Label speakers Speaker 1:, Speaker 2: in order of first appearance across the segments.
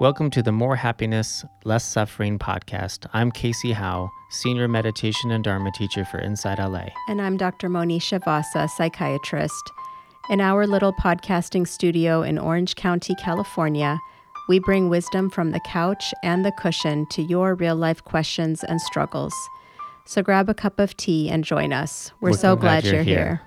Speaker 1: Welcome to the More Happiness, Less Suffering podcast. I'm Casey Howe, Senior Meditation and Dharma Teacher for InsightLA.
Speaker 2: And I'm Dr. Monisha Vasa, psychiatrist. In our little podcasting studio in Orange County, California, we bring wisdom from the couch and the cushion to your real life questions and struggles. So grab a cup of tea and join us. We're,
Speaker 1: We're
Speaker 2: so
Speaker 1: glad
Speaker 2: glad,
Speaker 1: you're here.
Speaker 2: here.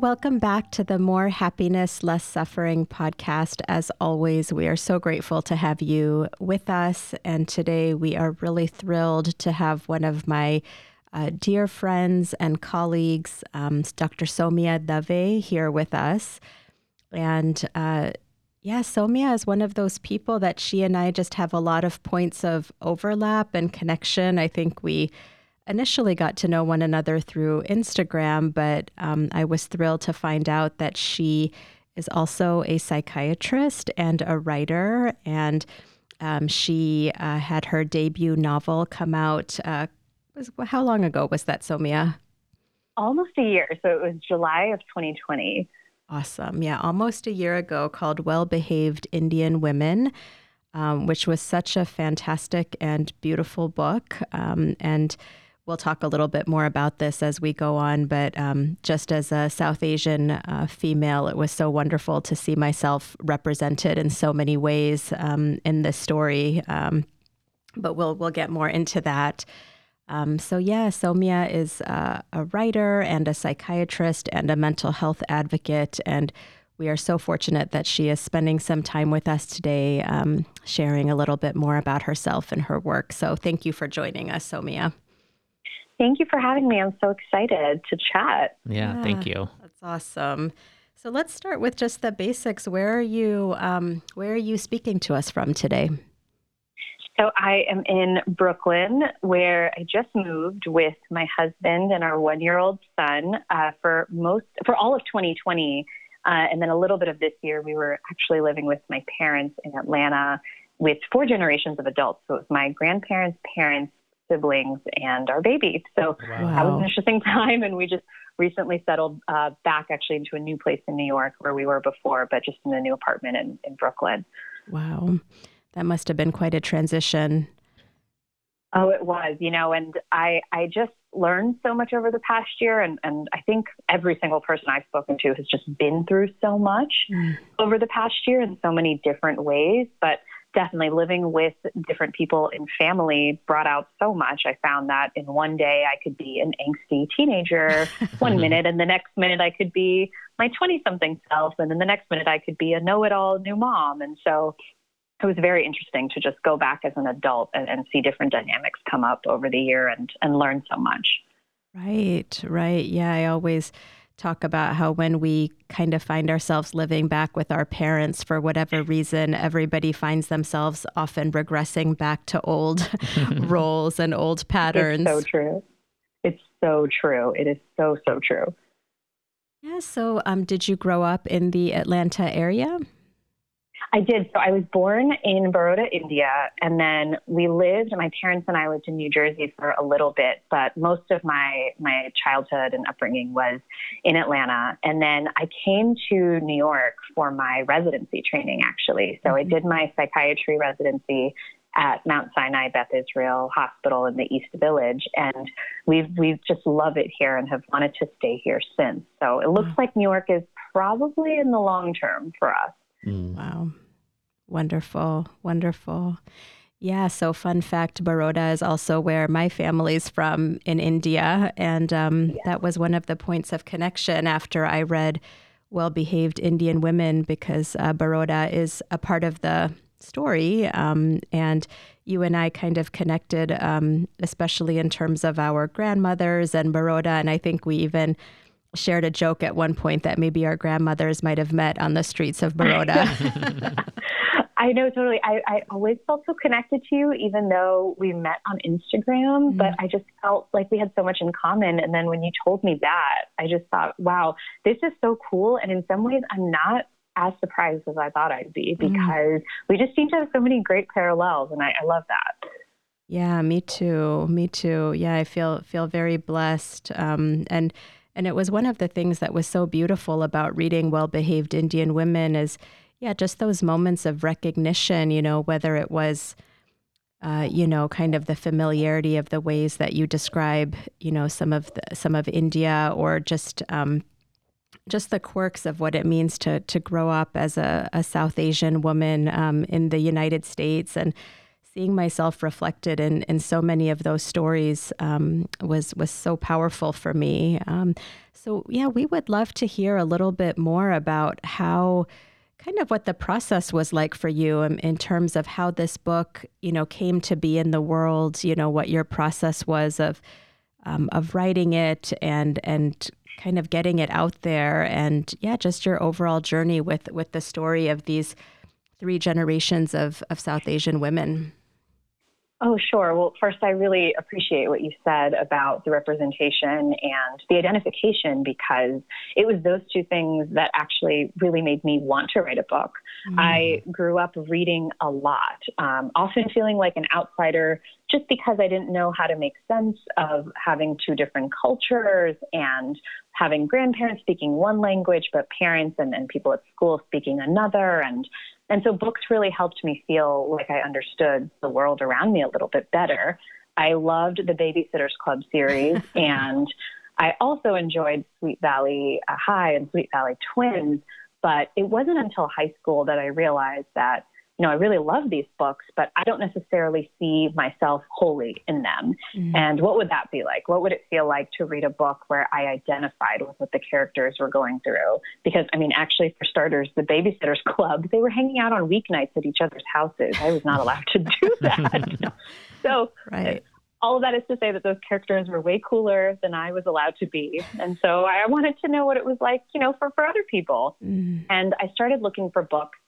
Speaker 2: Welcome back to the More Happiness, Less Suffering podcast. As always, we are so grateful to have you with us. And today we are really thrilled to have one of my uh, dear friends and colleagues, um, Dr. Saumya Dave, here with us. And uh, yeah, Saumya is one of those people that she and I just have a lot of points of overlap and connection. I think we initially got to know one another through Instagram, but um, I was thrilled to find out that she is also a psychiatrist and a writer. And um, she uh, had her debut novel come out. Uh, was, how long ago was that, Saumya?
Speaker 3: almost a year. So it was July of 2020.
Speaker 2: Awesome. Yeah, almost a year ago called Well Behaved Indian Women, um, which was such a fantastic and beautiful book. Um, and we'll talk a little bit more about this as we go on. But um, just as a South Asian uh, female, it was so wonderful to see myself represented in so many ways um, in this story. Um, but we'll we'll get more into that. Um, so, yeah, Saumya is uh, a writer and a psychiatrist and a mental health advocate. And we are so fortunate that she is spending some time with us today, um, sharing a little bit more about herself and her work. So, thank you for joining us, Saumya.
Speaker 3: Thank you for having me. I'm so excited to chat.
Speaker 1: Yeah, thank you.
Speaker 2: That's awesome. So, let's start with just the basics. Where are you? Um, where are you speaking to us from today?
Speaker 3: So I am in Brooklyn, where I just moved with my husband and our one-year-old son uh, for most for all of 2020, uh, and then a little bit of this year. We were actually living with my parents in Atlanta with four generations of adults. So it was my grandparents, parents, siblings, and our baby. So that was an interesting time, and we just recently settled uh, back actually into a new place in New York where we were before, but just in a new apartment in, in Brooklyn.
Speaker 2: Wow. That must have been quite a transition.
Speaker 3: Oh, it was, you know, and I I just learned so much over the past year, and and I think every single person I've spoken to has just been through so much
Speaker 2: Mm.
Speaker 3: over the past year in so many different ways. But definitely living with different people in family brought out so much. I found that in one day I could be an angsty teenager one minute, and the next minute I could be my 20 something self, and then the next minute I could be a know it all new mom. And so it was very interesting to just go back as an adult and, and see different dynamics come up over the year and, and learn so much.
Speaker 2: Right, right. Yeah, I always talk about how when we kind of find ourselves living back with our parents for whatever reason, everybody finds themselves often regressing back to old roles and old patterns.
Speaker 3: It's so true. It's so true. It is so, so true.
Speaker 2: yeah. So, um, did you grow up in the Atlanta area?
Speaker 3: I did. So I was born in Baroda, India, and then we lived. My parents and I lived in New Jersey for a little bit, but most of my my childhood and upbringing was in Atlanta. And then I came to New York for my residency training, actually. So I
Speaker 2: Mhm.
Speaker 3: did my psychiatry residency at Mount Sinai Beth Israel Hospital in the East Village, and we've we've just love it here and have wanted to stay here since. So it looks
Speaker 2: Wow.
Speaker 3: like New York is probably in the long term for us.
Speaker 1: Mm.
Speaker 2: Wow. Wonderful, wonderful. Yeah, so fun fact Baroda is also where my family's from in India. And um, that was one of the points of connection after I read Well Behaved Indian Women, because uh, Baroda is a part of the story. Um, and you and I kind of connected, um, especially in terms of our grandmothers and Baroda. And I think we even shared a joke at one point that maybe our grandmothers might have met on the streets of Baroda.
Speaker 3: I know totally. I, I always felt so connected to you, even though we met on Instagram, but I just felt like we had so much in common. And then when you told me that, I just thought, wow, this is so cool. And in some ways, I'm not as surprised as I thought I'd be because we just seem to have so many great parallels. And I, I love that.
Speaker 2: Yeah, me too. Me too. Yeah, I feel feel very blessed. Um, and and it was one of the things that was so beautiful about reading Well Behaved Indian Women is yeah, just those moments of recognition, you know, whether it was, uh, you know, kind of the familiarity of the ways that you describe, you know, some of the, some of India, or just um, just the quirks of what it means to to grow up as a, a South Asian woman um, in the United States, and seeing myself reflected in in so many of those stories um, was was so powerful for me. Um, so yeah, we would love to hear a little bit more about how kind of what the process was like for you in, in, terms of how this book, you know, came to be in the world. You know, what your process was of um, of writing it and and kind of getting it out there, and yeah, just your overall journey with with the story of these three generations of of South Asian women.
Speaker 3: Oh, sure. Well, first, I really appreciate what you said about the representation and the identification because it was those two things that actually really made me want to write a book. Mm. I grew up reading a lot, um, often feeling like an outsider just because I didn't know how to make sense of having two different cultures and having grandparents speaking one language, but parents and, and people at school speaking another. And and so books really helped me feel like I understood the world around me a little bit better. I loved the Babysitters Club series, and I also enjoyed Sweet Valley uh, High and Sweet Valley Twins. But it wasn't until high school that I realized that know, I really love these books, but I don't necessarily see myself wholly in them. Mm-hmm. And what would that be like? What would it feel like to read a book where I identified with what the characters were going through? Because, I mean, actually, for starters, the Babysitters Club, they were hanging out on weeknights at each other's houses. I was not allowed to do that. so, right. All of that is to say that those characters were way cooler than I was allowed to be. And so I wanted to know what it was like, you know, for, for other people. Mm. And I started looking for books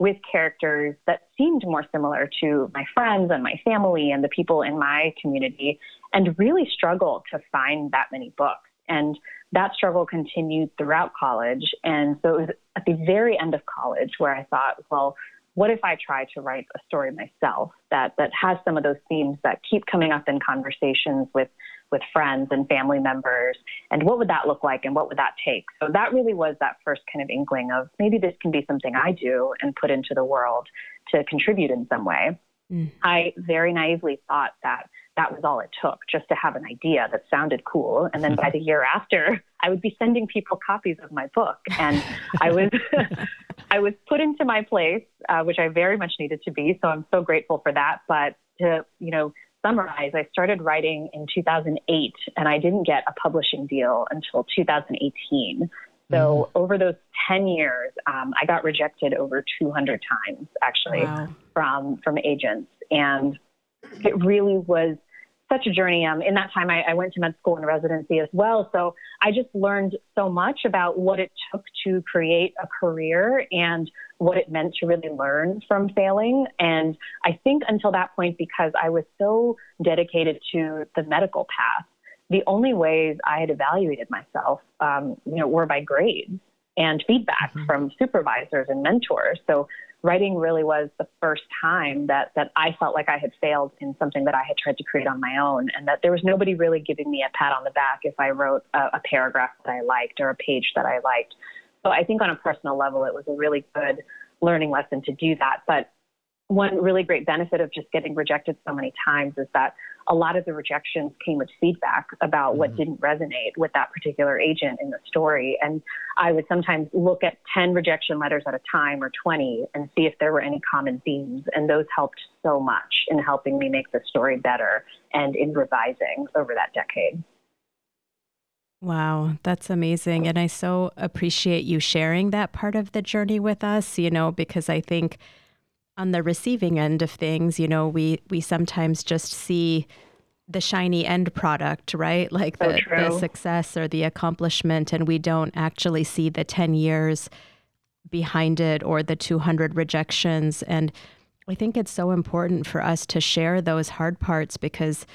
Speaker 3: with characters that seemed more similar to my friends and my family and the people in my community, and really struggled to find that many books. And that struggle continued throughout college. And so it was at the very end of college where I thought, well, what if I try to write a story myself that that has some of those themes that keep coming up in conversations with with friends and family members? And what would that look like and what would that take? So that really was that first kind of inkling of maybe this can be something i do and put into the world to contribute in some way. Mm. i very naively thought that that was all it took just to have an idea that sounded cool. And then by the year after i would be sending people copies of my book and i was i was put into my place uh, which i very much needed to be so i'm so grateful for that but to you know summarize, I started writing in 2008 and I didn't get a publishing deal until 2018. So mm-hmm. over those 10 years, um, I got rejected over 200 times actually wow. from, from agents. And it really was such a journey. Um, in that time, I, I, went to med school and residency as well. So I just learned so much about what it took to create a career and what it meant to really learn from failing. And I think until that point, because I was so dedicated to the medical path, the only ways I had evaluated myself, um, you know, were by grades and feedback mm-hmm. from supervisors and mentors. So writing really was the first time that that I felt like I had failed in something that I had tried to create on my own, and that there was nobody really giving me a pat on the back if I wrote a, a paragraph that I liked or a page that I liked. So I think on a personal level, it was a really good learning lesson to do that. But one really great benefit of just getting rejected so many times is that a lot of the rejections came with feedback about what mm-hmm. didn't resonate with that particular agent in the story. And I would sometimes look at 10 rejection letters at a time or 20 and see if there were any common themes. And those helped so much in helping me make the story better and in revising over that decade.
Speaker 2: Wow, that's amazing. And I so appreciate you sharing that part of the journey with us, you know, because I think on the receiving end of things, you know, we we sometimes just see the shiny end product, right? Like the, the success or the accomplishment, and we don't actually see the 10 years behind it or the 200 rejections. And I think it's so important for us to share those hard parts because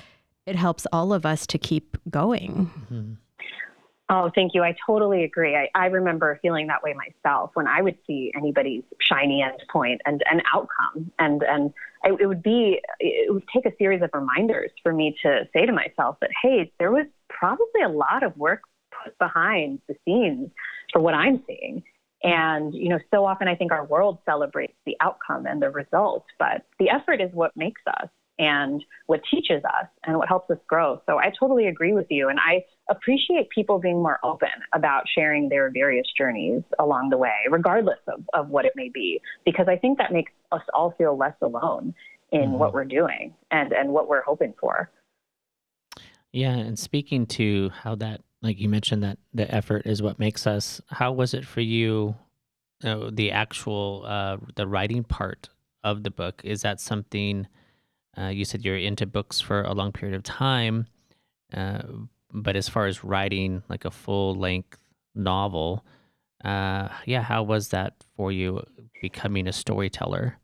Speaker 2: it helps all of us to keep going. Mm-hmm.
Speaker 3: Oh, thank you. I totally agree. I, I remember feeling that way myself when I would see anybody's shiny end point and an outcome. And, and I, it would be, it would take a series of reminders for me to say to myself that, hey, there was probably a lot of work put behind the scenes for what I'm seeing. And, you know, so often I think our world celebrates the outcome and the result, but the effort is what makes us and what teaches us and what helps us grow. So I totally agree with you. And I appreciate people being more open about sharing their various journeys along the way, regardless of, of what it may be, because I think that makes us all feel less alone in mm-hmm. what we're doing and, and what we're hoping for.
Speaker 1: Yeah. And speaking to how that, like you mentioned, that the effort is what makes us, how was it for you? Uh, the actual uh, the writing part of the book is that something uh, you said you're into books for a long period of time, uh, but as far as writing like a full length novel, uh, yeah, how was that for you becoming a storyteller?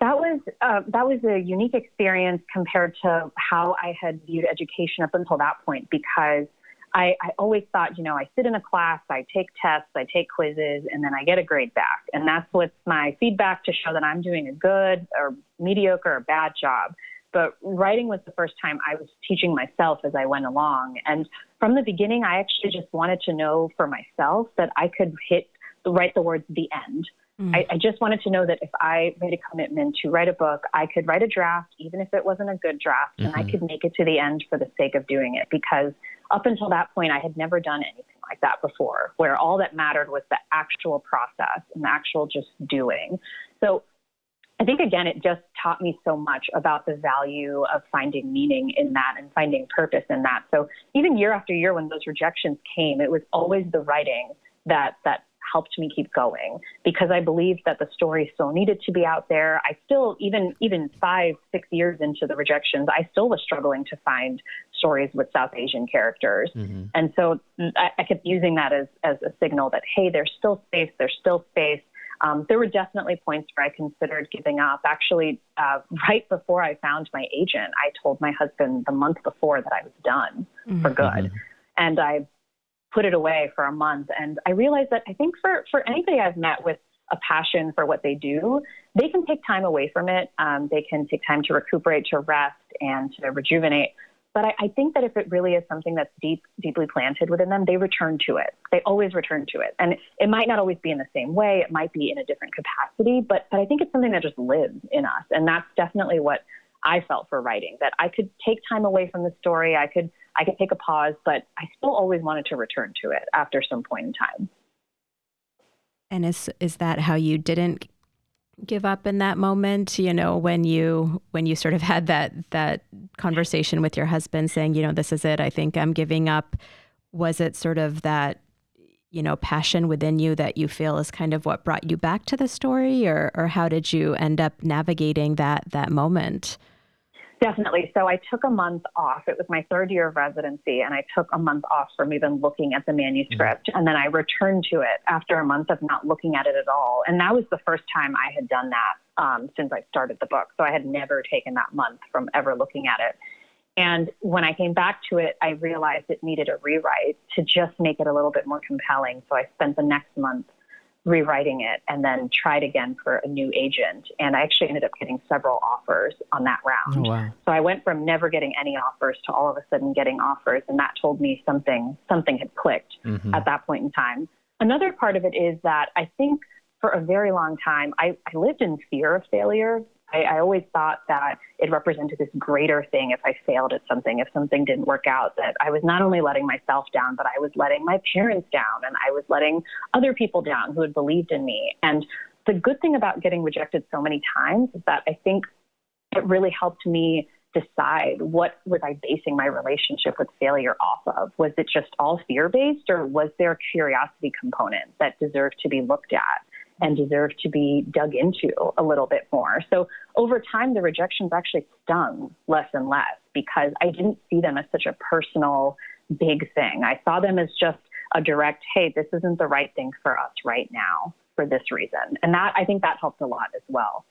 Speaker 3: That was uh, that was a unique experience compared to how I had viewed education up until that point because I, I always thought, you know, I sit in a class, I take tests, I take quizzes, and then I get a grade back. And that's what's my feedback to show that I'm doing a good or mediocre or bad job. But writing was the first time I was teaching myself as I went along. And from the beginning, I actually just wanted to know for myself that I could hit, write the words the end. Mm. I, I, just wanted to know that if I made a commitment to write a book, I could write a draft, even if it wasn't a good draft, mm-hmm. and I mm-hmm. could make it to the end for the sake of doing it. Because up until that point, I had never done anything like that before, where all that mattered was the actual process and the actual just doing. So I think, again, it just taught me so much about the value of finding meaning in that and finding purpose in that. So even year after year, when those rejections came, it was always the writing that, that helped me keep going because I believed that the story still needed to be out there. I still, even even five, six years into the rejections, I still was struggling to find stories with South Asian characters, mm-hmm. and so I, I kept using that as as a signal that hey, there's still space, there's still space. Um, there were definitely points where I considered giving up. Actually, uh, right before I found my agent, I told my husband the month before that I was done mm-hmm. for good. Mm-hmm. And I put it away for a month. And I realized that I think for, for anybody I've met with a passion for what they do, they can take time away from it. Um, they can take time to recuperate, to rest, and to rejuvenate. But I, I, think that if it really is something that's deep, deeply planted within them, they return to it. They always return to it, and it might not always be in the same way. It might be in a different capacity, but but I think it's something that just lives in us, and that's definitely what I felt for writing. That I could take time away from the story. I could I could take a pause, but I still always wanted to return to it after some point in time.
Speaker 2: And is is that how you didn't give up in that moment you know when you when you sort of had that that conversation with your husband saying you know this is it. I think i'm giving up. Was it sort of that you know passion within you that you feel is kind of what brought you back to the story? Or or how did you end up navigating that that moment
Speaker 3: Definitely. So I took a month off. It was my third year of residency, and I took a month off from even looking at the manuscript. Mm-hmm. And then I returned to it after a month of not looking at it at all. And that was the first time I had done that um, since I started the book. So I had never taken that month from ever looking at it. And when I came back to it, I realized it needed a rewrite to just make it a little bit more compelling. So I spent the next month rewriting it and then tried again for a new agent. And I actually ended up getting several offers on that round. Oh, wow. So I went from never getting any offers to all of a sudden getting offers. And that told me something, something had clicked mm-hmm. at that point in time. Another part of it is that I think for a very long time, I, I lived in fear of failure. I, I always thought that it represented this greater thing if I failed at something, if something didn't work out, that I was not only letting myself down, but I was letting my parents down and I was letting other people down who had believed in me. And the good thing about getting rejected so many times is that I think it really helped me decide what was I basing my relationship with failure off of? Was it just all fear based or was there a curiosity component that deserved to be looked at? And deserve to be dug into a little bit more. So over time, the rejections actually stung less and less because I didn't see them as such a personal, big thing. I saw them as just a direct, hey, this isn't the right thing for us right now for this reason. And that, I think that helped a lot as well.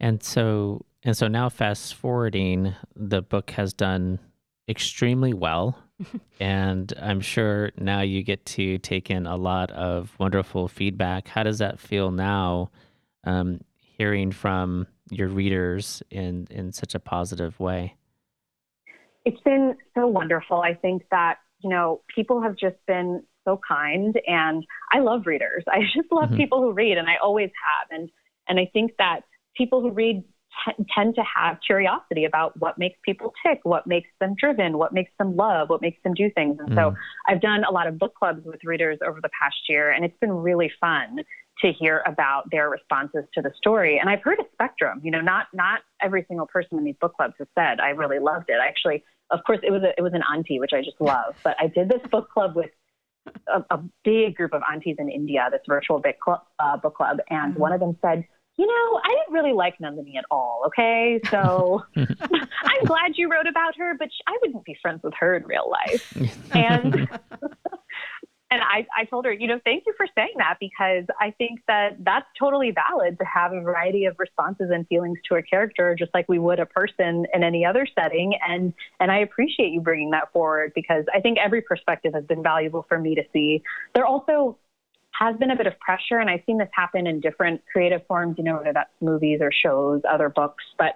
Speaker 1: And so, and so now fast forwarding, the book has done extremely well and I'm sure now you get to take in a lot of wonderful feedback. How does that feel now, um, hearing from your readers in in such a positive way?
Speaker 3: It's been so wonderful. I think that you know people have just been so kind. And I love readers. I just love mm-hmm. people who read, and I always have. And and I think that people who read t- tend to have curiosity about what makes people tick, what makes them driven, what makes them love, what makes them do things. And mm. so I've done a lot of book clubs with readers over the past year, and it's been really fun to hear about their responses to the story. And I've heard a spectrum. You know, not not every single person in these book clubs has said I really loved it. Actually, of course, it was a, it was an auntie, which I just love. But I did this book club with a, a big group of aunties in India, this virtual book club, uh, book club, and mm-hmm. one of them said you know, I didn't really like Nandini at all. Okay. So I'm glad you wrote about her, but I wouldn't be friends with her in real life. And, and I, I told her, you know, thank you for saying that because I think that that's totally valid to have a variety of responses and feelings to a character, just like we would a person in any other setting. And, and I appreciate you bringing that forward because I think every perspective has been valuable for me to see. There also has been a bit of pressure, and I've seen this happen in different creative forms, you know, whether that's movies or shows, other books. But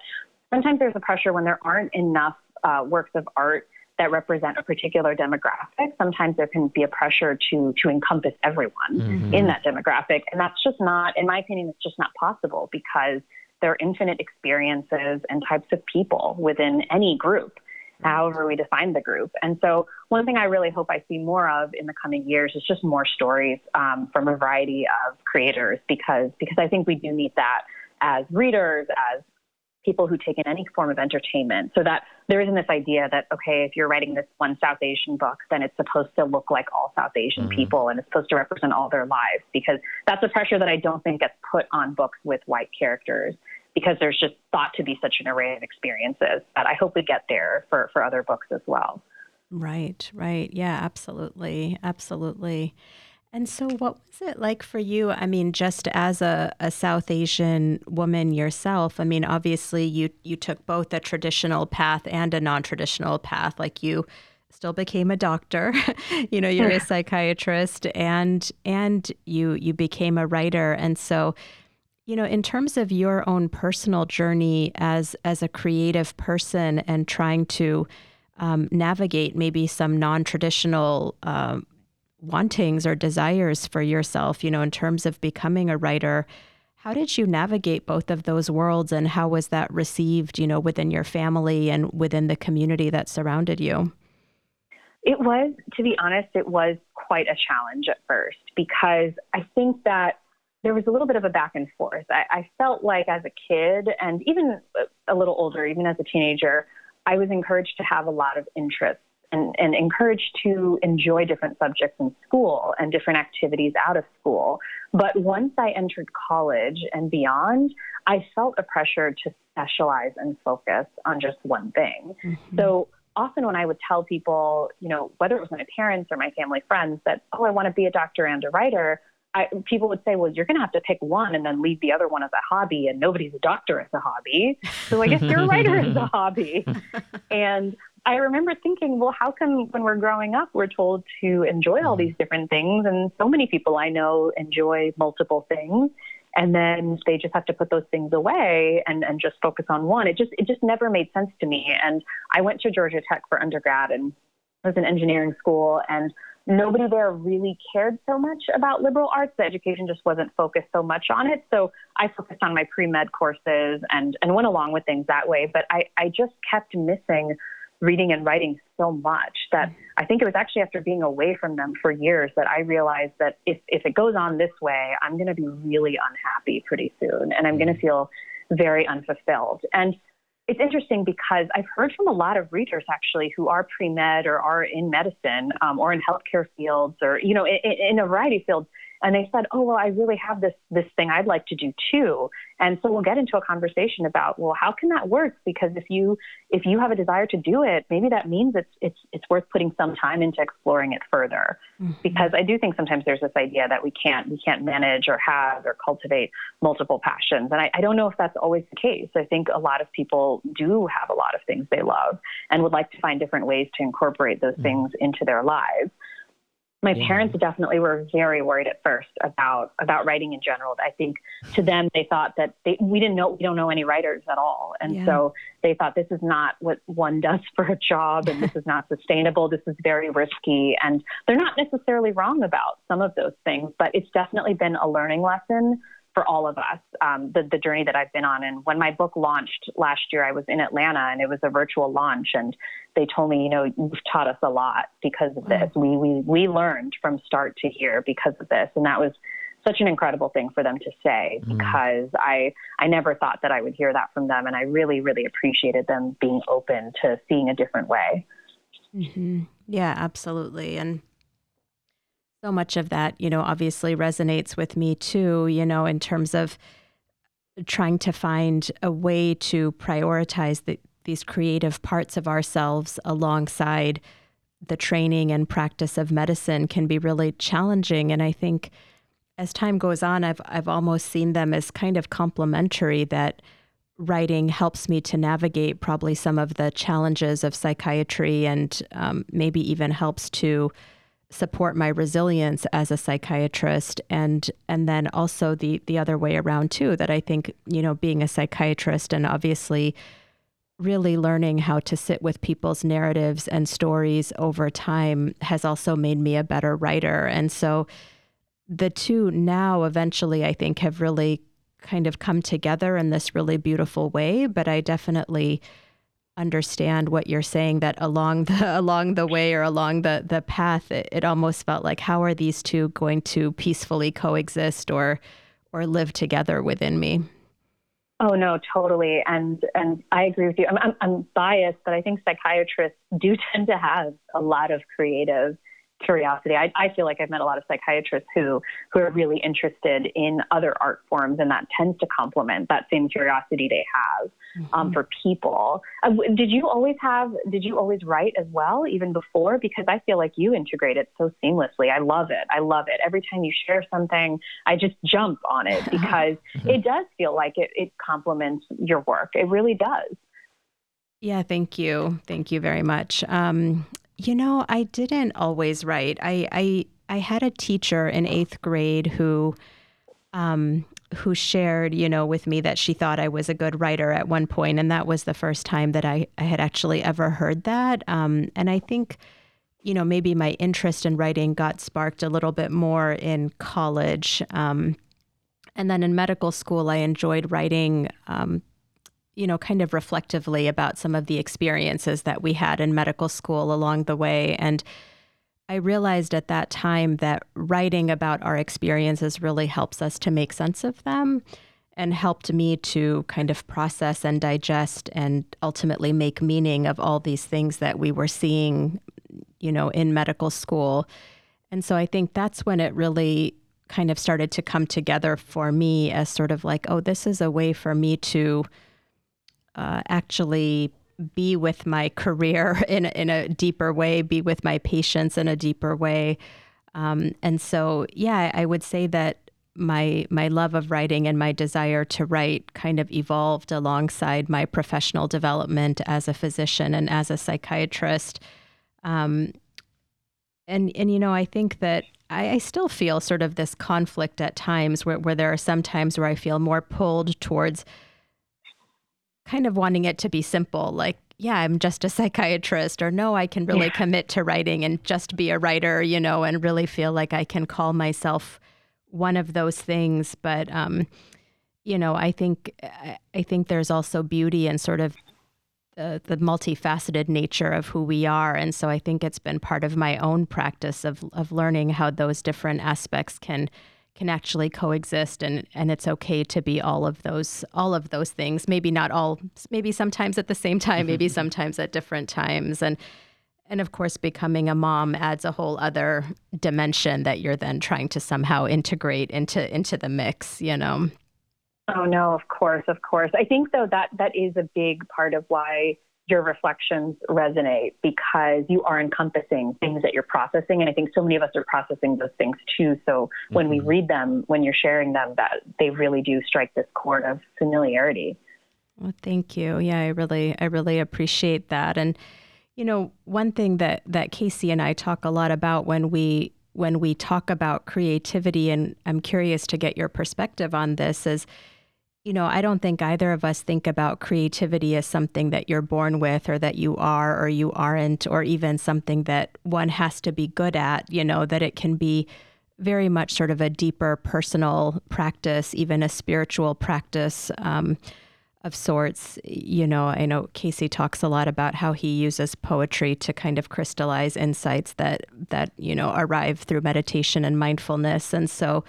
Speaker 3: sometimes there's a pressure when there aren't enough uh, works of art that represent a particular demographic. Sometimes there can be a pressure to to encompass everyone mm-hmm. in that demographic, and that's just not, in my opinion, it's just not possible because there are infinite experiences and types of people within any group however we define the group. And so, one thing I really hope I see more of in the coming years is just more stories um, from a variety of creators, because because I think we do need that as readers, as people who take in any form of entertainment, so that there isn't this idea that okay, if you're writing this one South Asian book, then it's supposed to look like all South Asian mm-hmm. people and it's supposed to represent all their lives, because that's a pressure that I don't think gets put on books with white characters because there's just thought to be such an array of experiences that I hope we get there for, for other books as well.
Speaker 2: Right, right. Yeah, absolutely. Absolutely. And so, what was it like for you? I mean, just as a, a South Asian woman yourself, I mean, obviously, you, you took both a traditional path and a non traditional path. Like, you still became a doctor you know you're a psychiatrist and and you you became a writer and so you know, in terms of your own personal journey as as a creative person and trying to um, navigate maybe some non traditional um, wantings or desires for yourself, you know, in terms of becoming a writer, how did you navigate both of those worlds, and how was that received, you know, within your family and within the community that surrounded you?
Speaker 3: It was, to be honest, it was quite a challenge at first because I think that there was a little bit of a back and forth. I, I felt like as a kid and even a little older, even as a teenager, I was encouraged to have a lot of interests and, and encouraged to enjoy different subjects in school and different activities out of school. But once I entered college and beyond, I felt a pressure to specialize and focus on just one thing. Mm-hmm. So often when I would tell people, you know, whether it was my parents or my family friends that, oh, I want to be a doctor and a writer, I, people would say, well, you're going to have to pick one and then leave the other one as a hobby, and nobody's a doctor as a hobby. So I guess you're a writer as a hobby. And I remember thinking, well, how come when we're growing up, we're told to enjoy all these mm-hmm. different things? And so many people I know enjoy multiple things. And then they just have to put those things away and, and just focus on one. It just it just never made sense to me. And I went to Georgia Tech for undergrad and was in engineering school and nobody there really cared so much about liberal arts. The education just wasn't focused so much on it. So I focused on my pre med courses and, and went along with things that way. But I, I just kept missing reading and writing so much that I think it was actually after being away from them for years that I realized that if, if it goes on this way, I'm going to be really unhappy pretty soon and I'm going to mm-hmm. feel very unfulfilled. And it's interesting because I've heard from a lot of readers actually who are pre med or are in medicine um, or in healthcare fields or you know in, in a variety of fields and they said, "Oh, well, I really have this this thing I'd like to do too." And so we'll get into a conversation about, well, how can that work? Because if you if you have a desire to do it, maybe that means it's it's it's worth putting some time into exploring it further. Mm-hmm. Because I do think sometimes there's this idea that we can't we can't manage or have or cultivate multiple passions, and I, I don't know if that's always the case. I think a lot of people do have a lot of things they love and would like to find different ways to incorporate those mm-hmm. things into their lives. My yeah. parents definitely were very worried at first about about writing in general. I think to them they thought that they, we didn't know we don't know any writers at all, and yeah. so they thought this is not what one does for a job, and this is not sustainable. This is very risky, and they're not necessarily wrong about some of those things, but it's definitely been a learning lesson for all of us, um, the, the journey that I've been on. And when my book launched last year, I was in Atlanta and it was a virtual launch. And they told me, you know, you've taught us a lot because of this. We, we, we learned from start to here because of this. And that was such an incredible thing for them to say mm. because I, I never thought that I would hear that from them. And I really, really appreciated them being open to seeing a different way.
Speaker 2: Mm-hmm. Yeah, absolutely. And so much of that, you know, obviously resonates with me too, you know, in terms of trying to find a way to prioritize the, these creative parts of ourselves alongside the training and practice of medicine can be really challenging. And I think as time goes on, I've I've almost seen them as kind of complementary that writing helps me to navigate probably some of the challenges of psychiatry and um, maybe even helps to support my resilience as a psychiatrist and and then also the the other way around too that I think you know being a psychiatrist and obviously really learning how to sit with people's narratives and stories over time has also made me a better writer. And so the two now eventually I think have really kind of come together in this really beautiful way but I definitely understand what you're saying that along the along the way or along the the path it, it, almost felt like how are these two going to peacefully coexist or or live together within me?
Speaker 3: Oh no totally. And and i agree with you. I'm i'm, I'm biased but i think psychiatrists do tend to have a lot of creative curiosity. I, I feel like I've met a lot of psychiatrists who who are really interested in other art forms, and that tends to complement that same curiosity they have um, mm-hmm. um, for people. Uh, did you always have? Did you always write as well, even before? Because I feel like you integrate it so seamlessly. I love it. I love it. Every time you share something, I just jump on it because mm-hmm. it does feel like it, it complements your work. It really does.
Speaker 2: Yeah, thank you. Thank you very much. Um, you know, I didn't always write. I I I had a teacher in eighth grade who um, who shared, you know, with me that she thought I was a good writer at one point, and that was the first time that I, I had actually ever heard that. Um, and I think, you know, maybe my interest in writing got sparked a little bit more in college. Um, and then in medical school, I enjoyed writing um, you know, kind of reflectively about some of the experiences that we had in medical school along the way. And I realized at that time that writing about our experiences really helps us to make sense of them and helped me to kind of process and digest and ultimately make meaning of all these things that we were seeing, you know, in medical school. And so I think that's when it really kind of started to come together for me as sort of like, oh, this is a way for me to uh, actually be with my career in in a deeper way, be with my patients in a deeper way. Um, and so, yeah, I would say that my my love of writing and my desire to write kind of evolved alongside my professional development as a physician and as a psychiatrist. Um, and and you know, I think that I, I, still feel sort of this conflict at times where where there are some times where I feel more pulled towards kind of wanting it to be simple, like, yeah, I'm just a psychiatrist, or no, I can really yeah. commit to writing and just be a writer, you know, and really feel like I can call myself one of those things. But, um, you know, I think I think there's also beauty in sort of the, the multifaceted nature of who we are, and so I think it's been part of my own practice of of learning how those different aspects can can actually coexist and and it's okay to be all of those all of those things. Maybe not all maybe sometimes at the same time maybe sometimes at different times. And and of course becoming a mom adds a whole other dimension that you're then trying to somehow integrate into into the mix you know?
Speaker 3: Oh no of course of course. I think though that that is a big part of why your reflections resonate because you are encompassing things that you're processing. And I think so many of us are processing those things too. So when mm-hmm. we read them, when you're sharing them, that they really do strike this chord of familiarity.
Speaker 2: Well, thank you. Yeah, I really, I really appreciate that. And, you know, one thing that, that Casey and I talk a lot about when we when we talk about creativity, and I'm curious to get your perspective on this, is you know, I don't think either of us think about creativity as something that you're born with or that you are or you aren't, or even something that one has to be good at, you know, that it can be very much sort of a deeper personal practice, even a spiritual practice um, of sorts. You know, I know Casey talks a lot about how he uses poetry to kind of crystallize insights that that you know arrive through meditation and mindfulness, and so.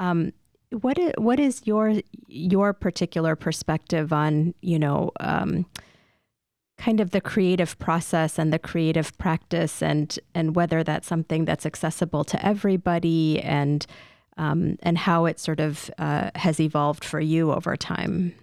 Speaker 2: Um, what is, what is your your particular perspective on you know um, kind of the creative process and the creative practice and and whether that's something that's accessible to everybody and um, and how it sort of uh, has evolved for you over time.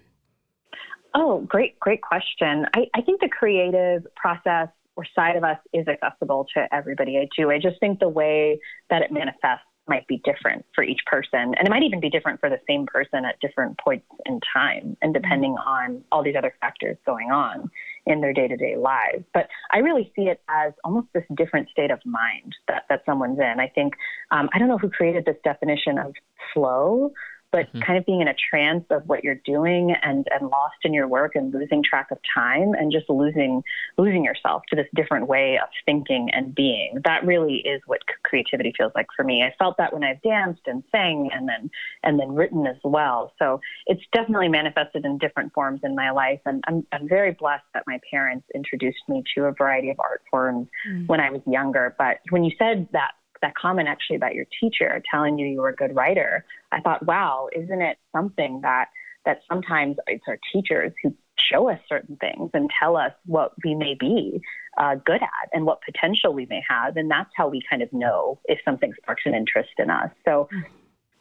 Speaker 3: Oh, great, great question. I, I think the creative process or side of us is accessible to everybody. I do. I just think the way that it manifests might be different for each person. And it might even be different for the same person at different points in time and depending mm-hmm. on all these other factors going on in their day to day lives. But I really see it as almost this different state of mind that, that someone's in. I think, um, I don't know who created this definition of flow, but mm-hmm. kind of being in a trance of what you're doing and, and lost in your work and losing track of time and just losing losing yourself to this different way of thinking and being. That really is what creativity feels like for me. I felt that when I've danced and sang and then and then written as well. So it's definitely manifested in different forms in my life. And I'm, I'm very blessed that my parents introduced me to a variety of art forms mm-hmm. when I was younger. But when you said that that comment actually about your teacher telling you you were a good writer, I thought, wow, isn't it something that that sometimes it's our teachers who show us certain things and tell us what we may be uh, good at and what potential we may have, and that's how we kind of know if something sparks an interest in us. So.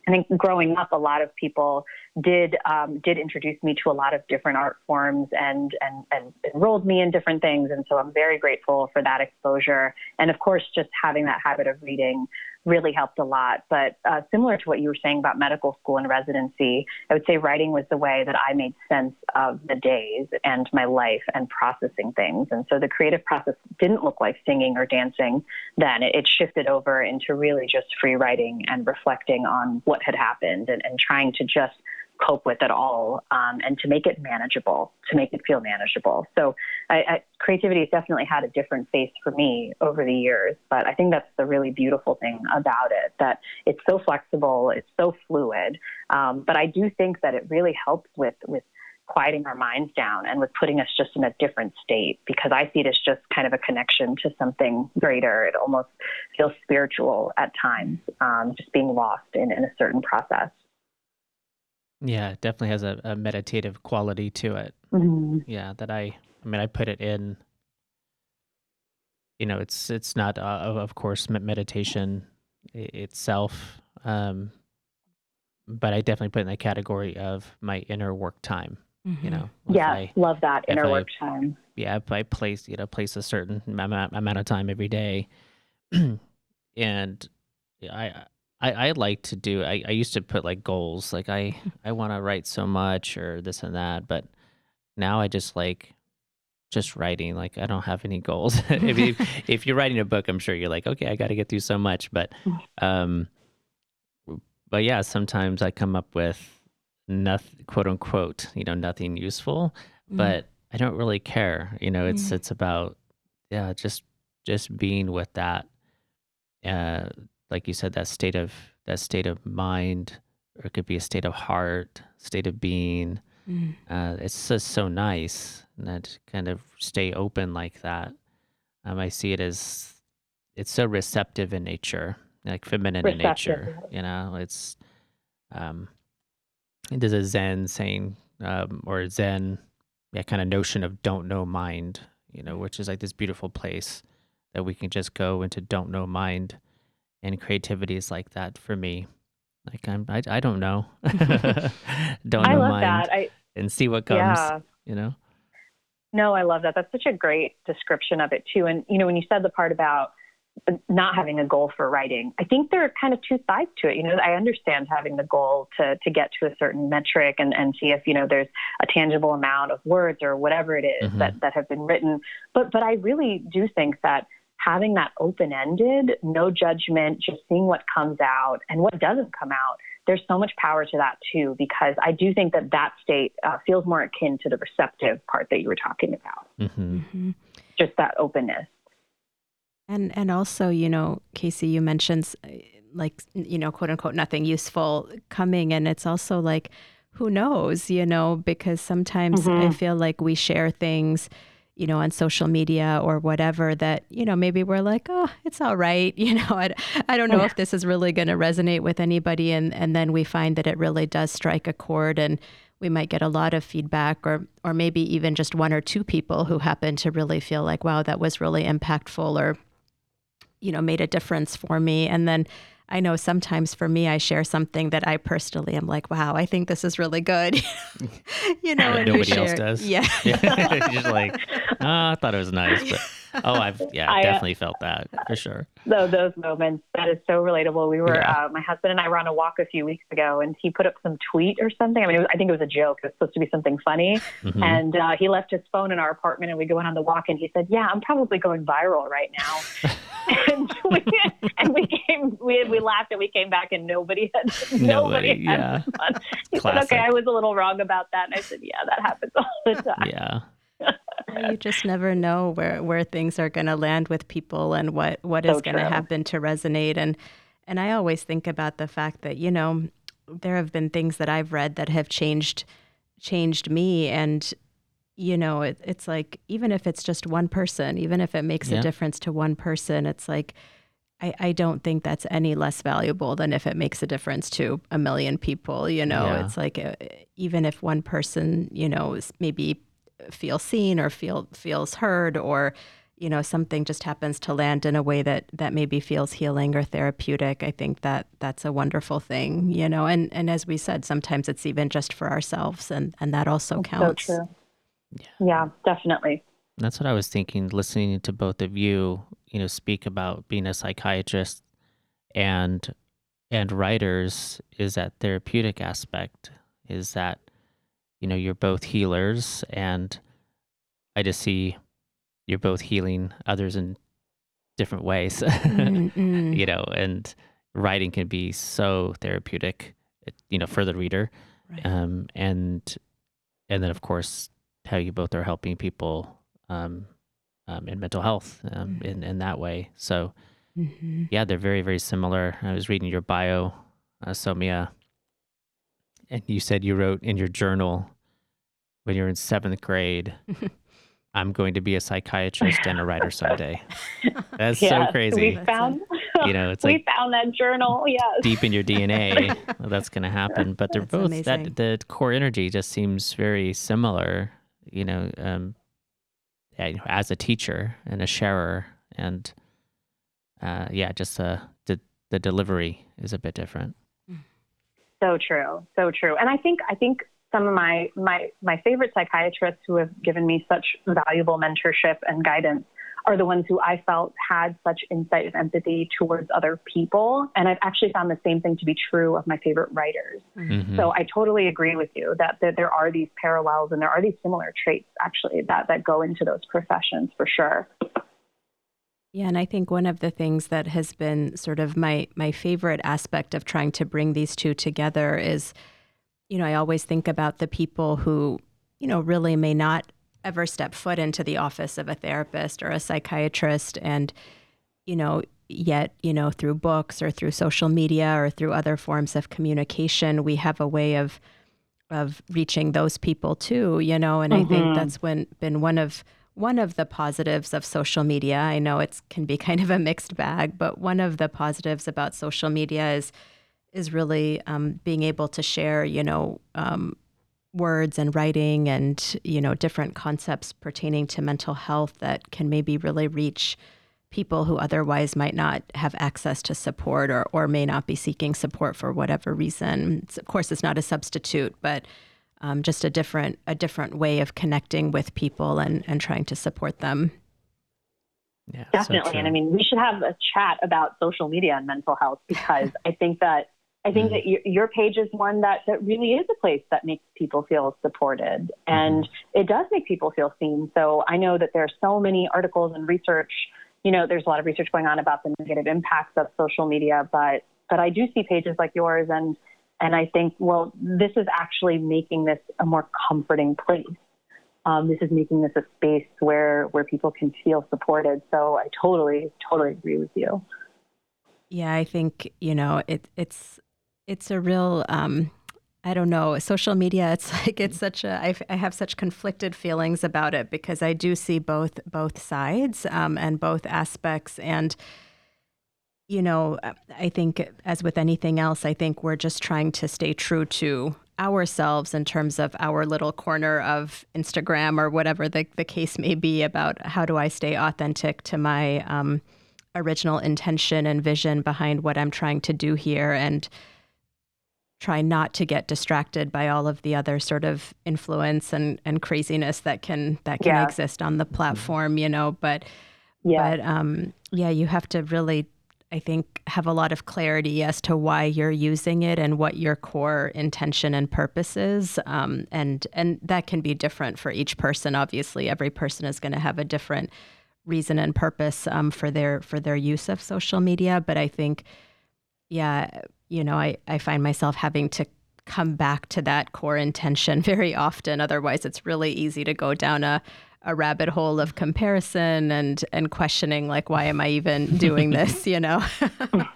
Speaker 3: I think growing up, a lot of people did um, did introduce me to a lot of different art forms and, and and enrolled me in different things, and so I'm very grateful for that exposure. And of course, just having that habit of reading really helped a lot. But uh, similar to what you were saying about medical school and residency, I would say writing was the way that I made sense of the days and my life and processing things. And so the creative process didn't look like singing or dancing then. It, it shifted over into really just free writing and reflecting on what had happened and, and trying to just cope with it all um, and to make it manageable, to make it feel manageable. So I, I, creativity has definitely had a different face for me over the years, but I think that's the really beautiful thing about it, that it's so flexible, it's so fluid. Um, but I do think that it really helps with, with quieting our minds down and with putting us just in a different state because I see it as just kind of a connection to something greater. It almost feels spiritual at times, um, just being lost in, in a certain process.
Speaker 1: Yeah, it definitely has a, a meditative quality to it.
Speaker 3: Mm-hmm.
Speaker 1: Yeah, that I, I mean, I put it in. You know, it's it's not, uh, of course, meditation itself, um, but I definitely put in the category of my inner work time. Mm-hmm. You know,
Speaker 3: yeah, I, love that inner work I, time.
Speaker 1: Yeah, if I place, you know, place a certain amount, amount of time every day, and I I, I like to do I, I used to put like goals like I I want to write so much or this and that but now I just like just writing like I don't have any goals if, if, if you're writing a book I'm sure you're like okay I got to get through so much but um but yeah sometimes I come up with nothing quote unquote you know nothing useful mm. but I don't really care you know it's mm. it's about yeah just just being with that uh like you said, that state of that state of mind, or it could be a state of heart, state of being. Mm. Uh, it's just so nice and that kind of stay open like that. Um, I see it as it's so receptive in nature, like feminine receptive. in nature. You know, it's um, there's a Zen saying um, or Zen, yeah, kind of notion of don't know mind. You know, which is like this beautiful place that we can just go into don't know mind and creativity is like that for me. Like I'm, I, I don't know, don't I know mind, that. I, and see what comes. Yeah. You know.
Speaker 3: No, I love that. That's such a great description of it too. And you know, when you said the part about not having a goal for writing, I think there are kind of two sides to it. You know, I understand having the goal to to get to a certain metric and and see if you know there's a tangible amount of words or whatever it is mm-hmm. that that have been written. But but I really do think that having that open ended, no judgment, just seeing what comes out and what doesn't come out. There's so much power to that too, because I do think that that state uh, feels more akin to the receptive part that you were talking about. Mm-hmm. Mm-hmm. Just that openness.
Speaker 2: And and also, you know, Casey, you mentioned like you know, quote unquote, nothing useful coming, and it's also like, who knows, you know, because sometimes mm-hmm. I feel like we share things you know, on social media or whatever that, you know, maybe we're like, oh, it's all right. You know, I, I don't know if this is really going to resonate with anybody. And, and then we find that it really does strike a chord and we might get a lot of feedback or, or maybe even just one or two people who happen to really feel like, wow, that was really impactful or, you know, made a difference for me. And then, I know sometimes for me, I share something that I personally am like, wow, I think this is really good.
Speaker 1: you know, and nobody else does. Yeah. just like, oh, I thought it was nice. But oh, I've, yeah, I, uh, definitely felt that for sure.
Speaker 3: So those moments, that is so relatable. We were, yeah. uh, my husband and I were on a walk a few weeks ago and he put up some tweet or something. I mean, was, I think it was a joke. It was supposed to be something funny. Mm-hmm. And uh, he left his phone in our apartment and we go in on the walk and he said, yeah, I'm probably going viral right now. and we, and we came, we, we laughed and we came back and nobody had, nobody, nobody had yeah. fun. He Classic. said, okay, I was a little wrong about that. And I said, yeah, that happens all the time.
Speaker 1: Yeah.
Speaker 2: You just never know where, where things are going to land with people and what, what so is going to happen to resonate. And, and I always think about the fact that, you know, there have been things that I've read that have changed, changed me. And, you know, it, it's like, even if it's just one person, even if it makes yeah. a difference to one person, it's like, I, I don't think that's any less valuable than if it makes a difference to a million people. You know, yeah. it's like uh, even if one person, you know, is maybe feels seen or feel feels heard or you know something just happens to land in a way that that maybe feels healing or therapeutic i think that that's a wonderful thing you know and and as we said sometimes it's even just for ourselves and and that also that's counts.
Speaker 3: so true. Yeah. yeah definitely.
Speaker 1: That's what i was thinking listening to both of you you know speak about being a psychiatrist and and writers is that therapeutic aspect. Is that you know you're both healers and i just see you're both healing others in different ways mm-hmm. you know and writing can be so therapeutic you know for the reader right. um, and and then of course how you both are helping people um, um, in mental health um, mm-hmm. in, in that way. So, mm-hmm. yeah, they're very, very similar. I was reading your bio, uh, Saumya, and you said you wrote in your journal when you're in seventh grade, I'm going to be a psychiatrist and a writer someday. That's so crazy.
Speaker 3: We found, you know, it's we like found that journal. Yes,
Speaker 1: deep in your DNA, well, that's going to happen. But they're that's both amazing. that the core energy just seems very similar. You know, um, as a teacher and a sharer, and uh, yeah, just uh, the the delivery is a bit different.
Speaker 3: So true, so true. And I think I think some of my my my favorite psychiatrists who have given me such valuable mentorship and guidance are the ones who I felt had such insight and empathy towards other people. And I've actually found the same thing to be true of my favorite writers. Mm-hmm. So I totally agree with you that, that there are these parallels and there are these similar traits actually that, that go into those professions for sure.
Speaker 2: Yeah, and I think one of the things that has been sort of my my favorite aspect of trying to bring these two together is, you know, I always think about the people who, you know, really may not ever step foot into the office of a therapist or a psychiatrist and you know yet you know through books or through social media or through other forms of communication we have a way of of reaching those people too you know and mm-hmm. i think mm-hmm. that's when been one of one of the positives of social media i know it can be kind of a mixed bag but one of the positives about social media is is really um, being able to share you know um, words and writing and you know different concepts pertaining to mental health that can maybe really reach people who otherwise might not have access to support or, or may not be seeking support for whatever reason. It's, of course, it's not a substitute, but um, just a different a different way of connecting with people and, and trying to support them.
Speaker 3: Yeah, definitely. So and I mean, we should have a chat about social media and mental health because I think that I think mm-hmm. that your page is one that, that really is a place that makes people feel supported and mm-hmm. it does make people feel seen. So I know that there are so many articles and research you know, there's a lot of research going on about the negative impacts of social media, but but I do see pages like yours and and I think, well, this is actually making this a more comforting place. Um, this is making this a space where where people can feel supported. So I totally, totally agree with you.
Speaker 2: Yeah, I think you know it, it's it's a real um, I don't know social media. It's like it's such a I, I have such conflicted feelings about it because I do see both both sides um, and both aspects and you know, I think as with anything else, I think we're just trying to stay true to ourselves in terms of our little corner of Instagram or whatever the, the case may be about how do I stay authentic to my um, original intention and vision behind what I'm trying to do here and try not to get distracted by all of the other sort of influence and, and craziness that can that can yeah. exist on the platform, you know, but yeah. but um, yeah, you have to really I think, have a lot of clarity as to why you're using it and what your core intention and purpose is. Um, and and that can be different for each person. Obviously, every person is going to have a different reason and purpose um, for their for their use of social media. But I think, yeah, you know, I I find myself having to come back to that core intention very often. Otherwise, it's really easy to go down a a rabbit hole of comparison and and questioning like why am I even doing this, you know?
Speaker 3: no,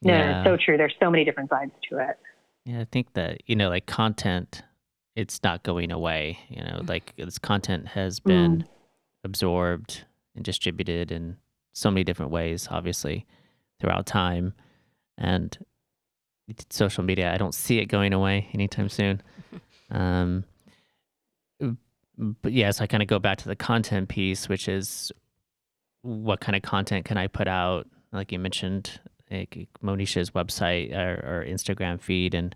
Speaker 3: yeah. so true. There's so many different sides to it.
Speaker 1: Yeah, I think that, you know, like content it's not going away, you know, like this content has been mm. absorbed and distributed in so many different ways obviously throughout time and social media I don't see it going away anytime soon. Um, but yes, I kind of go back to the content piece, which is what kind of content can I put out? Like you mentioned, like Monisha's website or, or, Instagram feed, and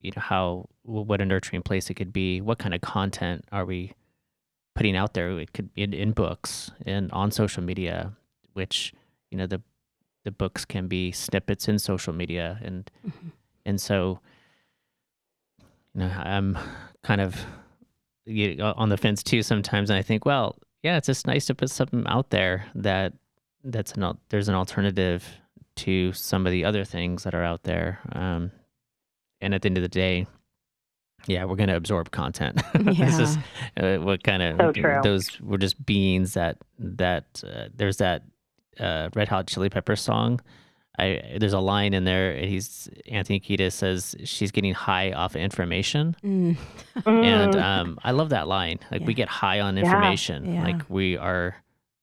Speaker 1: you know how what a nurturing place it could be. What kind of content are we putting out there? It could be in, in books and on social media, which you know the the books can be snippets in social media, and mm-hmm. and so you know I'm kind of you know, on the fence too sometimes, and I think, well, yeah, it's just nice to put something out there that that's an there's an alternative to some of the other things that are out there. Um, and at the end of the day, yeah, we're going to absorb content. Yeah. this is uh, what kind of
Speaker 3: so
Speaker 1: those were just beings that that uh, there's that uh, Red Hot Chili Pepper song I there's a line in there. And he's Anthony Kiedis says she's getting high off of information, mm. and mm. um, I love that line. Like yeah. we get high on information. Yeah. Like we are,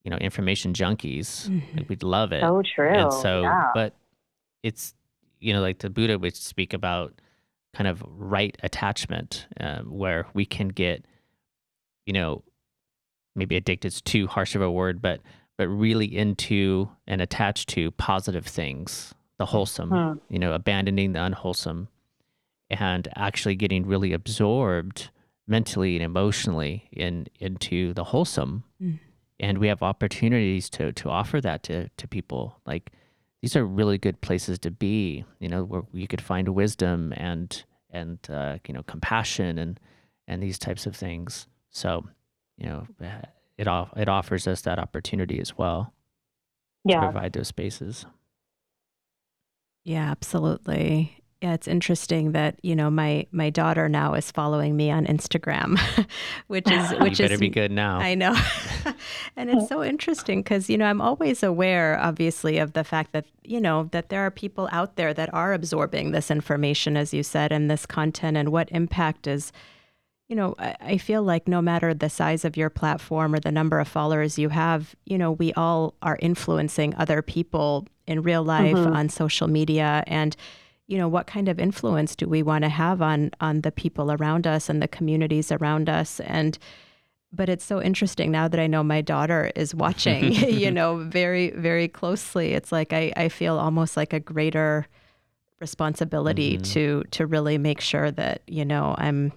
Speaker 1: you know, information junkies. Mm-hmm. Like we love it.
Speaker 3: So true.
Speaker 1: And so, yeah. but it's you know, like the Buddha would speak about kind of right attachment, um, where we can get, you know, maybe addicted is too harsh of a word, but but really into and attached to positive things, the wholesome, huh. you know, abandoning the unwholesome and actually getting really absorbed mentally and emotionally in into the wholesome. Mm. And we have opportunities to to offer that to to people. Like these are really good places to be, you know, where you could find wisdom and and uh, you know compassion and and these types of things. So, you know, it off it offers us that opportunity as well yeah. to provide those spaces.
Speaker 2: Yeah, absolutely. Yeah, it's interesting that you know my my daughter now is following me on Instagram, which is which
Speaker 1: you better is be good now.
Speaker 2: I know, and it's so interesting because you know I'm always aware, obviously, of the fact that you know that there are people out there that are absorbing this information, as you said, and this content, and what impact is you know, I, feel like no matter the size of your platform or the number of followers you have, you know, we all are influencing other people in real life mm-hmm. on social media and you know what kind of influence do we want to have on on the people around us and the communities around us and but it's so interesting now that I know my daughter is watching, you know, very, very closely. It's like I, I feel almost like a greater responsibility mm-hmm. to to really make sure that, you know, I'm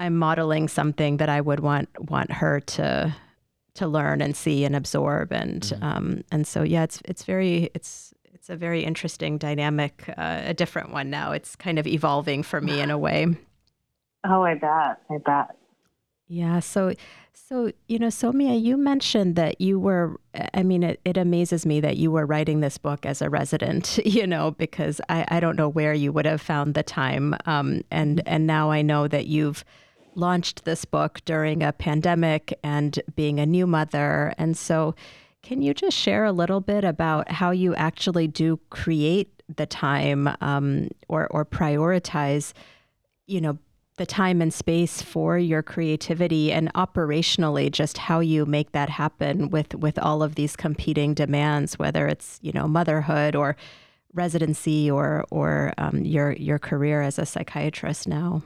Speaker 2: I'm modeling something that I would want want her to to learn and see and absorb and mm-hmm. um, and so yeah it's it's very it's it's a very interesting dynamic uh, a different one now it's kind of evolving for me in a way
Speaker 3: oh I bet I bet
Speaker 2: Yeah. So, so you know, Saumya, you mentioned that you were. I mean, it, it amazes me that you were writing this book as a resident. You know, because I, I don't know where you would have found the time. Um, and and now I know that you've launched this book during a pandemic and being a new mother. And so, can you just share a little bit about how you actually do create the time um, or or prioritize, you know, the time and space for your creativity and operationally just how you make that happen with with all of these competing demands whether it's you know motherhood or residency or or um, your your career as a psychiatrist now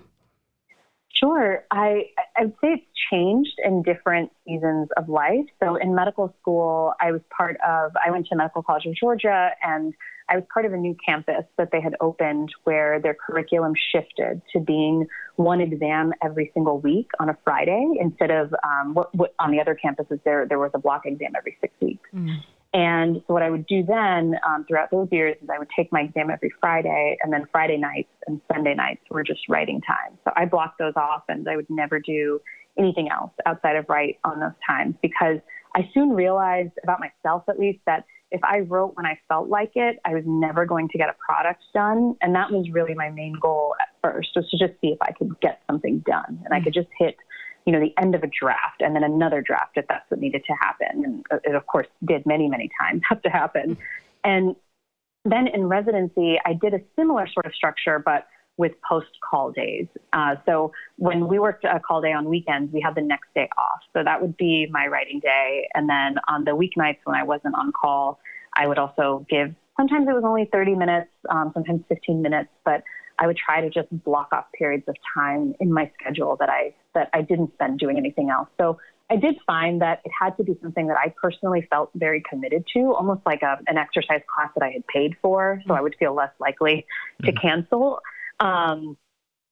Speaker 3: Sure. I, I would say it's changed in different seasons of life. So in medical school, I was part of, I went to Medical College of Georgia and I was part of a new campus that they had opened where their curriculum shifted to being one exam every single week on a Friday instead of um, what, what on the other campuses there there was a block exam every six weeks. Mm. And so what I would do then um, throughout those years is I would take my exam every Friday, and then Friday nights and Sunday nights were just writing time. So I blocked those off, and I would never do anything else outside of write on those times because I soon realized about myself, at least, that if I wrote when I felt like it, I was never going to get a product done. And that was really my main goal at first, was to just see if I could get something done and. I could just hit you know, the end of a draft and then another draft if that's what needed to happen. And it, of course, did many, many times have to happen. And then in residency, I did a similar sort of structure, but with post call days. Uh, so when we worked a call day on weekends, we had the next day off. So that would be my writing day. And then on the weeknights when I wasn't on call, I would also give, sometimes it was only 30 minutes, um, sometimes 15 minutes, but I would try to just block off periods of time in my schedule that I that I didn't spend doing anything else. So I did find that it had to be something that I personally felt very committed to, almost like a, an exercise class that I had paid for, so I would feel less likely to mm-hmm. cancel. Um,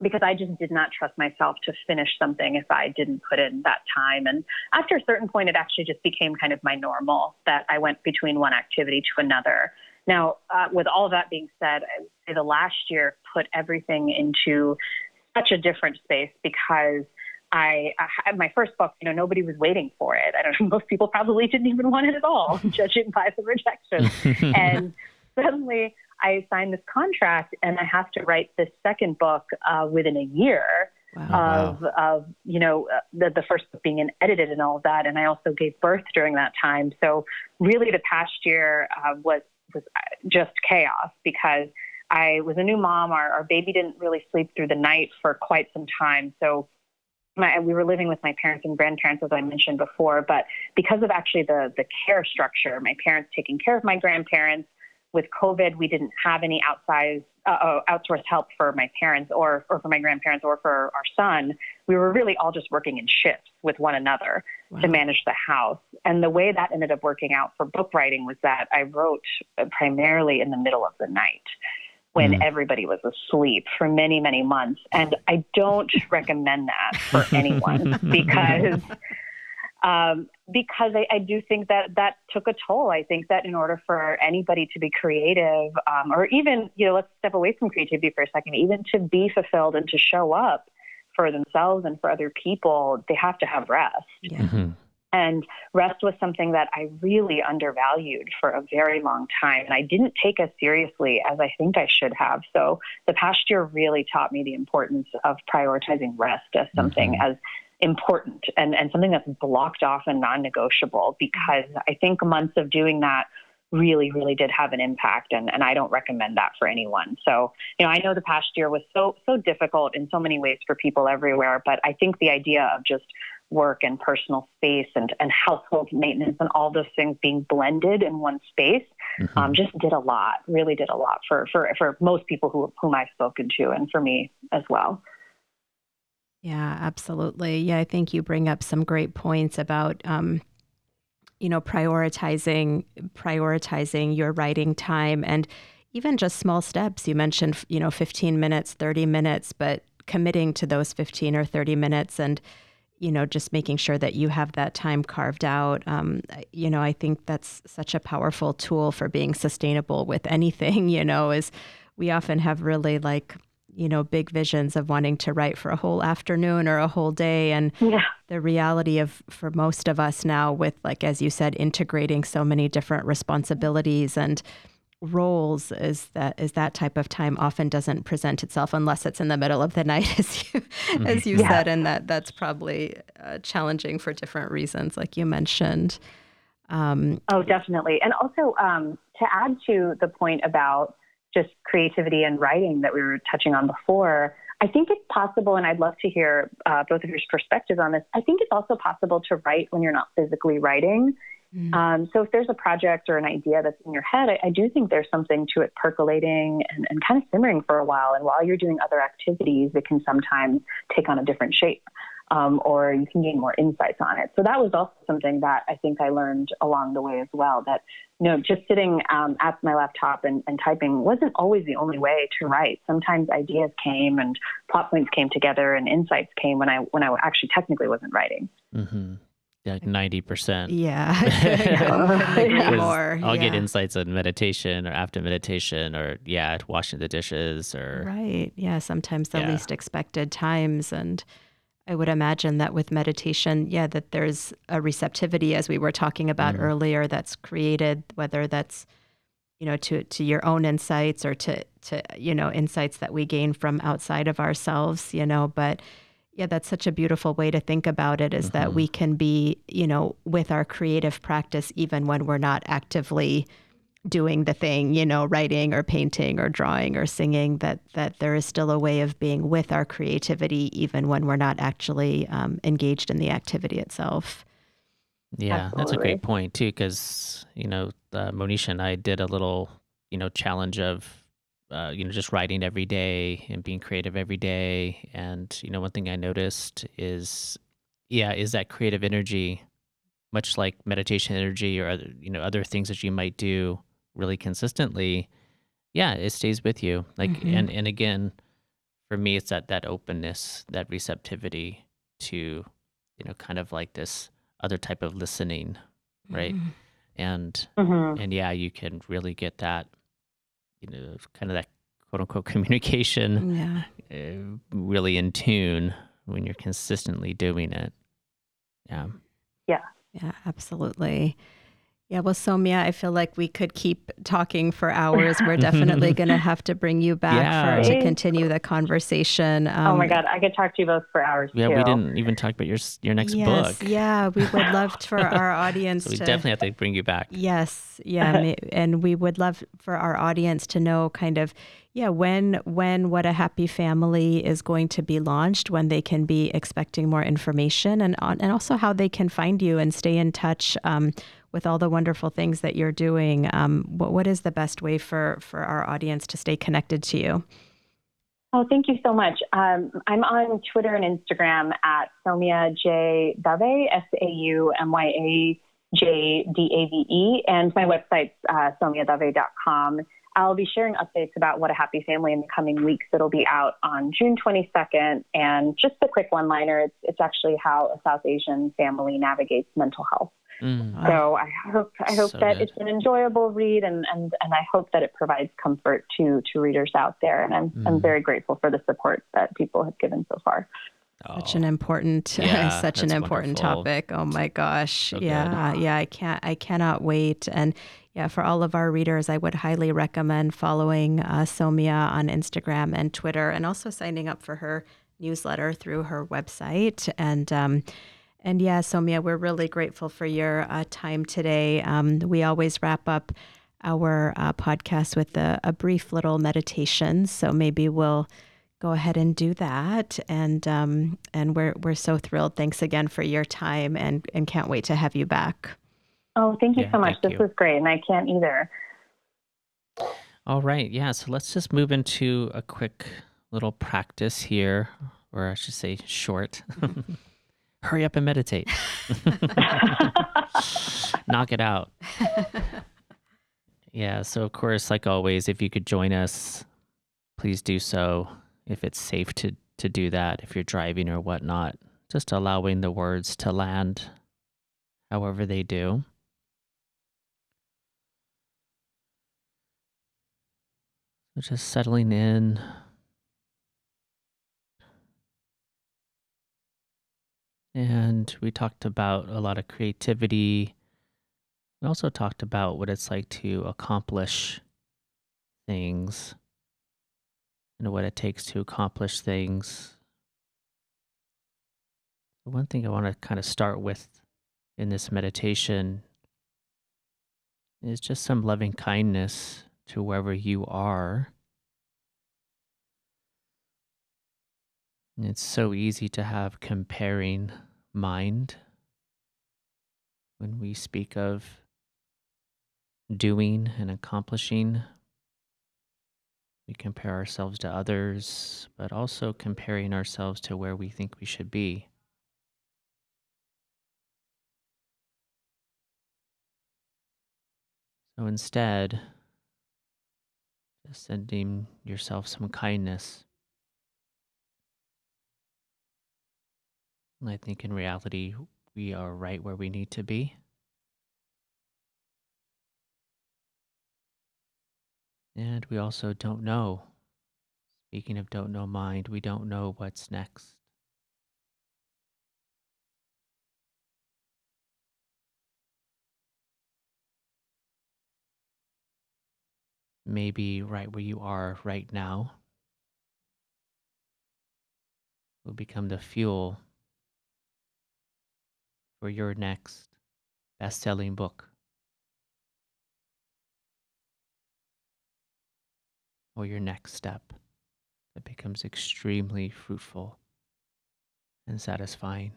Speaker 3: because I just did not trust myself to finish something if I didn't put in that time. And after a certain point, it actually just became kind of my normal that I went between one activity to another. Now, uh, with all of that being said, I would say the last year put everything into such a different space because I, I had my first book, you know, nobody was waiting for it. I don't know, most people probably didn't even want it at all, judging by the rejection. and suddenly I signed this contract and I have to write this second book uh, within a year. Wow. Of, of you know uh, the the first book being edited and all of that, and I also gave birth during that time. So really, the past year uh, was was uh, just chaos because I was a new mom. Our, our baby didn't really sleep through the night for quite some time. So my, we were living with my parents and grandparents, as I mentioned before. But because of actually the, the care structure, my parents taking care of my grandparents, with COVID, we didn't have any outside uh, uh, outsourced help for my parents or, or for my grandparents or for our son. We were really all just working in shifts with one another wow. to manage the house. And the way that ended up working out for book writing was that I wrote primarily in the middle of the night when mm. everybody was asleep for many, many months. And I don't recommend that for anyone because um, because I, I, do think that that took a toll. I think that in order for anybody to be creative, um, or even, you know, let's step away from creativity for a second, even to be fulfilled and to show up for themselves and for other people, they have to have rest. Yeah. Mm-hmm. And rest was something that I really undervalued for a very long time. And I didn't take as seriously as I think I should have. So the past year really taught me the importance of prioritizing rest as something mm-hmm. as important and, and something that's blocked off and non negotiable because I think months of doing that really, really did have an impact and, and I don't recommend that for anyone. So, you know, I know the past year was so so difficult in so many ways for people everywhere, but I think the idea of just work and personal space and, and household maintenance and all those things being blended in one space mm-hmm. um, just did a lot, really did a lot for, for, for most people who, whom I've spoken to and for me as well.
Speaker 2: Yeah, absolutely. Yeah, I think you bring up some great points about um, you know prioritizing prioritizing your writing time and even just small steps. You mentioned you know 15 minutes, 30 minutes, but committing to those 15 or 30 minutes and you know just making sure that you have that time carved out um, you know i think that's such a powerful tool for being sustainable with anything you know is we often have really like you know, big visions of wanting to write for a whole afternoon or a whole day. And
Speaker 3: Yeah.
Speaker 2: the reality of, for most of us now, with, like, as you said, integrating so many different responsibilities and roles is that is that type of time often doesn't present itself unless it's in the middle of the night as you as you
Speaker 3: Yeah.
Speaker 2: said and that that's probably uh, challenging for different reasons like you mentioned um,
Speaker 3: Oh, definitely. And also um, to add to the point about just creativity and writing that we were touching on before, I think it's possible, and I'd love to hear uh, both of your perspectives on this. I think it's also possible to write when you're not physically writing.
Speaker 2: Mm.
Speaker 3: Um, so if there's a project or an idea that's in your head, I, I do think there's something to it percolating and, and kind of simmering for a while. And while you're doing other activities, it can sometimes take on a different shape. Um, or you can gain more insights on it. So that was also something that I think I learned along the way as well. That you know, just sitting um, at my laptop and, and typing wasn't always the only way to write. Sometimes ideas came and plot points came together and insights came when I when I actually technically wasn't writing.
Speaker 1: Mm-hmm Like ninety percent.
Speaker 2: yeah, couldn't
Speaker 3: Yeah.
Speaker 2: more
Speaker 1: I'll get insights on meditation or after meditation or yeah, washing the dishes or
Speaker 2: Right. Yeah. Sometimes the
Speaker 1: Yeah.
Speaker 2: least expected times. And I would imagine that with meditation, yeah, that there's a receptivity, as we were talking about
Speaker 1: Mhm.
Speaker 2: earlier, that's created, whether that's, you know, to, to your own insights or to, to, you know, insights that we gain from outside of ourselves, you know, but yeah, that's such a beautiful way to think about it is that
Speaker 1: Mhm.
Speaker 2: we can be, you know, with our creative practice, even when we're not actively doing the thing, you know, writing or painting or drawing or singing, that that there is still a way of being with our creativity even when we're not actually um, engaged in the activity itself.
Speaker 1: Yeah, that's a great point too, because you know, uh, Monisha and I did a little, you know, challenge of, uh, you know, just writing every day and being creative every day. And you know, one thing I noticed is, yeah, is that creative energy, much like meditation energy or other, you know, other things that you might do really consistently. Yeah, it stays with you. Like,
Speaker 2: Mhm.
Speaker 1: and and again, for me, it's that that openness, that receptivity to, you know, kind of like this other type of listening Right.
Speaker 2: Mhm.
Speaker 1: and
Speaker 3: Mm-hmm.
Speaker 1: and yeah you can really get that you know kind of that quote unquote communication
Speaker 2: Yeah.
Speaker 1: uh, really in tune when you're consistently doing it Yeah.
Speaker 2: yeah Yeah, absolutely. Yeah, well, Saumya, I feel like we could keep talking for hours. We're definitely going to have to bring you back
Speaker 1: Yeah.
Speaker 2: for to continue the conversation.
Speaker 3: oh my
Speaker 2: Um,
Speaker 3: God, I could talk to you both for hours
Speaker 1: yeah
Speaker 3: too.
Speaker 1: we didn't even talk about your your next
Speaker 2: yes,
Speaker 1: book
Speaker 2: Yeah, we would love for our audience
Speaker 1: so we
Speaker 2: to
Speaker 1: definitely have to bring you back
Speaker 2: Yes, yeah, and we would love for our audience to know kind of yeah when when what a happy family is going to be launched, when they can be expecting more information, and on, and also how they can find you and stay in touch um, with all the wonderful things that you're doing. Um, what what is the best way for for our audience to stay connected to you?
Speaker 3: Oh, thank you so much. Um, I'm on Twitter and Instagram at Saumya J Dave, S A U M Y A J D A V E, and my website's uh, saumyadave.com. I'll be sharing updates about What a Happy Family in the coming weeks. It'll be out on June 22nd. And just a quick one liner it's, it's actually how a South Asian family navigates mental health.
Speaker 1: Mm.
Speaker 3: So I hope I hope
Speaker 1: So
Speaker 3: that
Speaker 1: good.
Speaker 3: it's an enjoyable read, and, and, and I hope that it provides comfort to to readers out there. And I'm I'm
Speaker 1: Mm.
Speaker 3: very grateful for the support that people have given so far.
Speaker 2: Such
Speaker 1: Oh,
Speaker 2: an important,
Speaker 1: Yeah,
Speaker 2: such an important
Speaker 1: wonderful.
Speaker 2: topic. Oh my gosh,
Speaker 1: So good.
Speaker 2: yeah, yeah. I can't, I cannot wait. And yeah, for all of our readers, I would highly recommend following uh, Saumya on Instagram and Twitter, and also signing up for her newsletter through her website. And um, and yeah, Saumya, we're really grateful for your uh, time today. Um, we always wrap up our uh, podcast with a, a brief little meditation. So maybe we'll go ahead and do that. And um, and we're we're so thrilled. Thanks again for your time, and and can't wait to have you back.
Speaker 3: Oh, thank you
Speaker 1: Yeah,
Speaker 3: so much. This
Speaker 1: you.
Speaker 3: was great, and I can't either.
Speaker 1: all right yeah so let's just move into a quick little practice here or i should say short hurry up and meditate. Knock it out. Yeah so of course like always if you could join us please do so. If it's safe to to do that if you're driving or whatnot just allowing the words to land however they do. Just settling in And we talked about a lot of creativity. We also talked about what it's like to accomplish things and what it takes to accomplish things. One thing I want to kind of start with in this meditation is just some loving kindness to wherever you are. It's so easy to have comparing mind when we speak of doing and accomplishing. We compare ourselves to others, but also comparing ourselves to where we think we should be. So instead, just sending yourself some kindness. I think in reality, we are right where we need to be. And we also don't know. Speaking of don't know mind, we don't know what's next. Maybe right where you are right now will become the fuel for your next best selling book. Or your next step that becomes extremely fruitful and satisfying.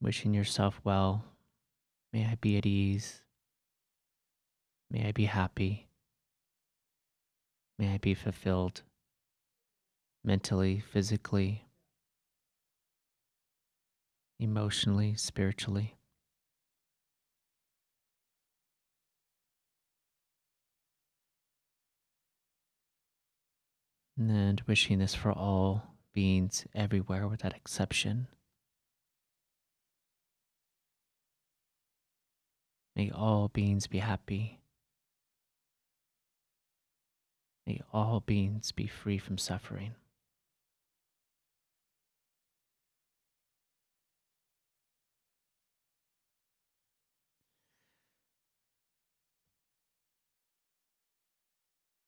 Speaker 1: Wishing yourself well May I be at ease. May I be happy. May I be fulfilled mentally, physically, emotionally, spiritually. And wishing this for all beings everywhere without exception. May all beings be happy. May all beings be free from suffering.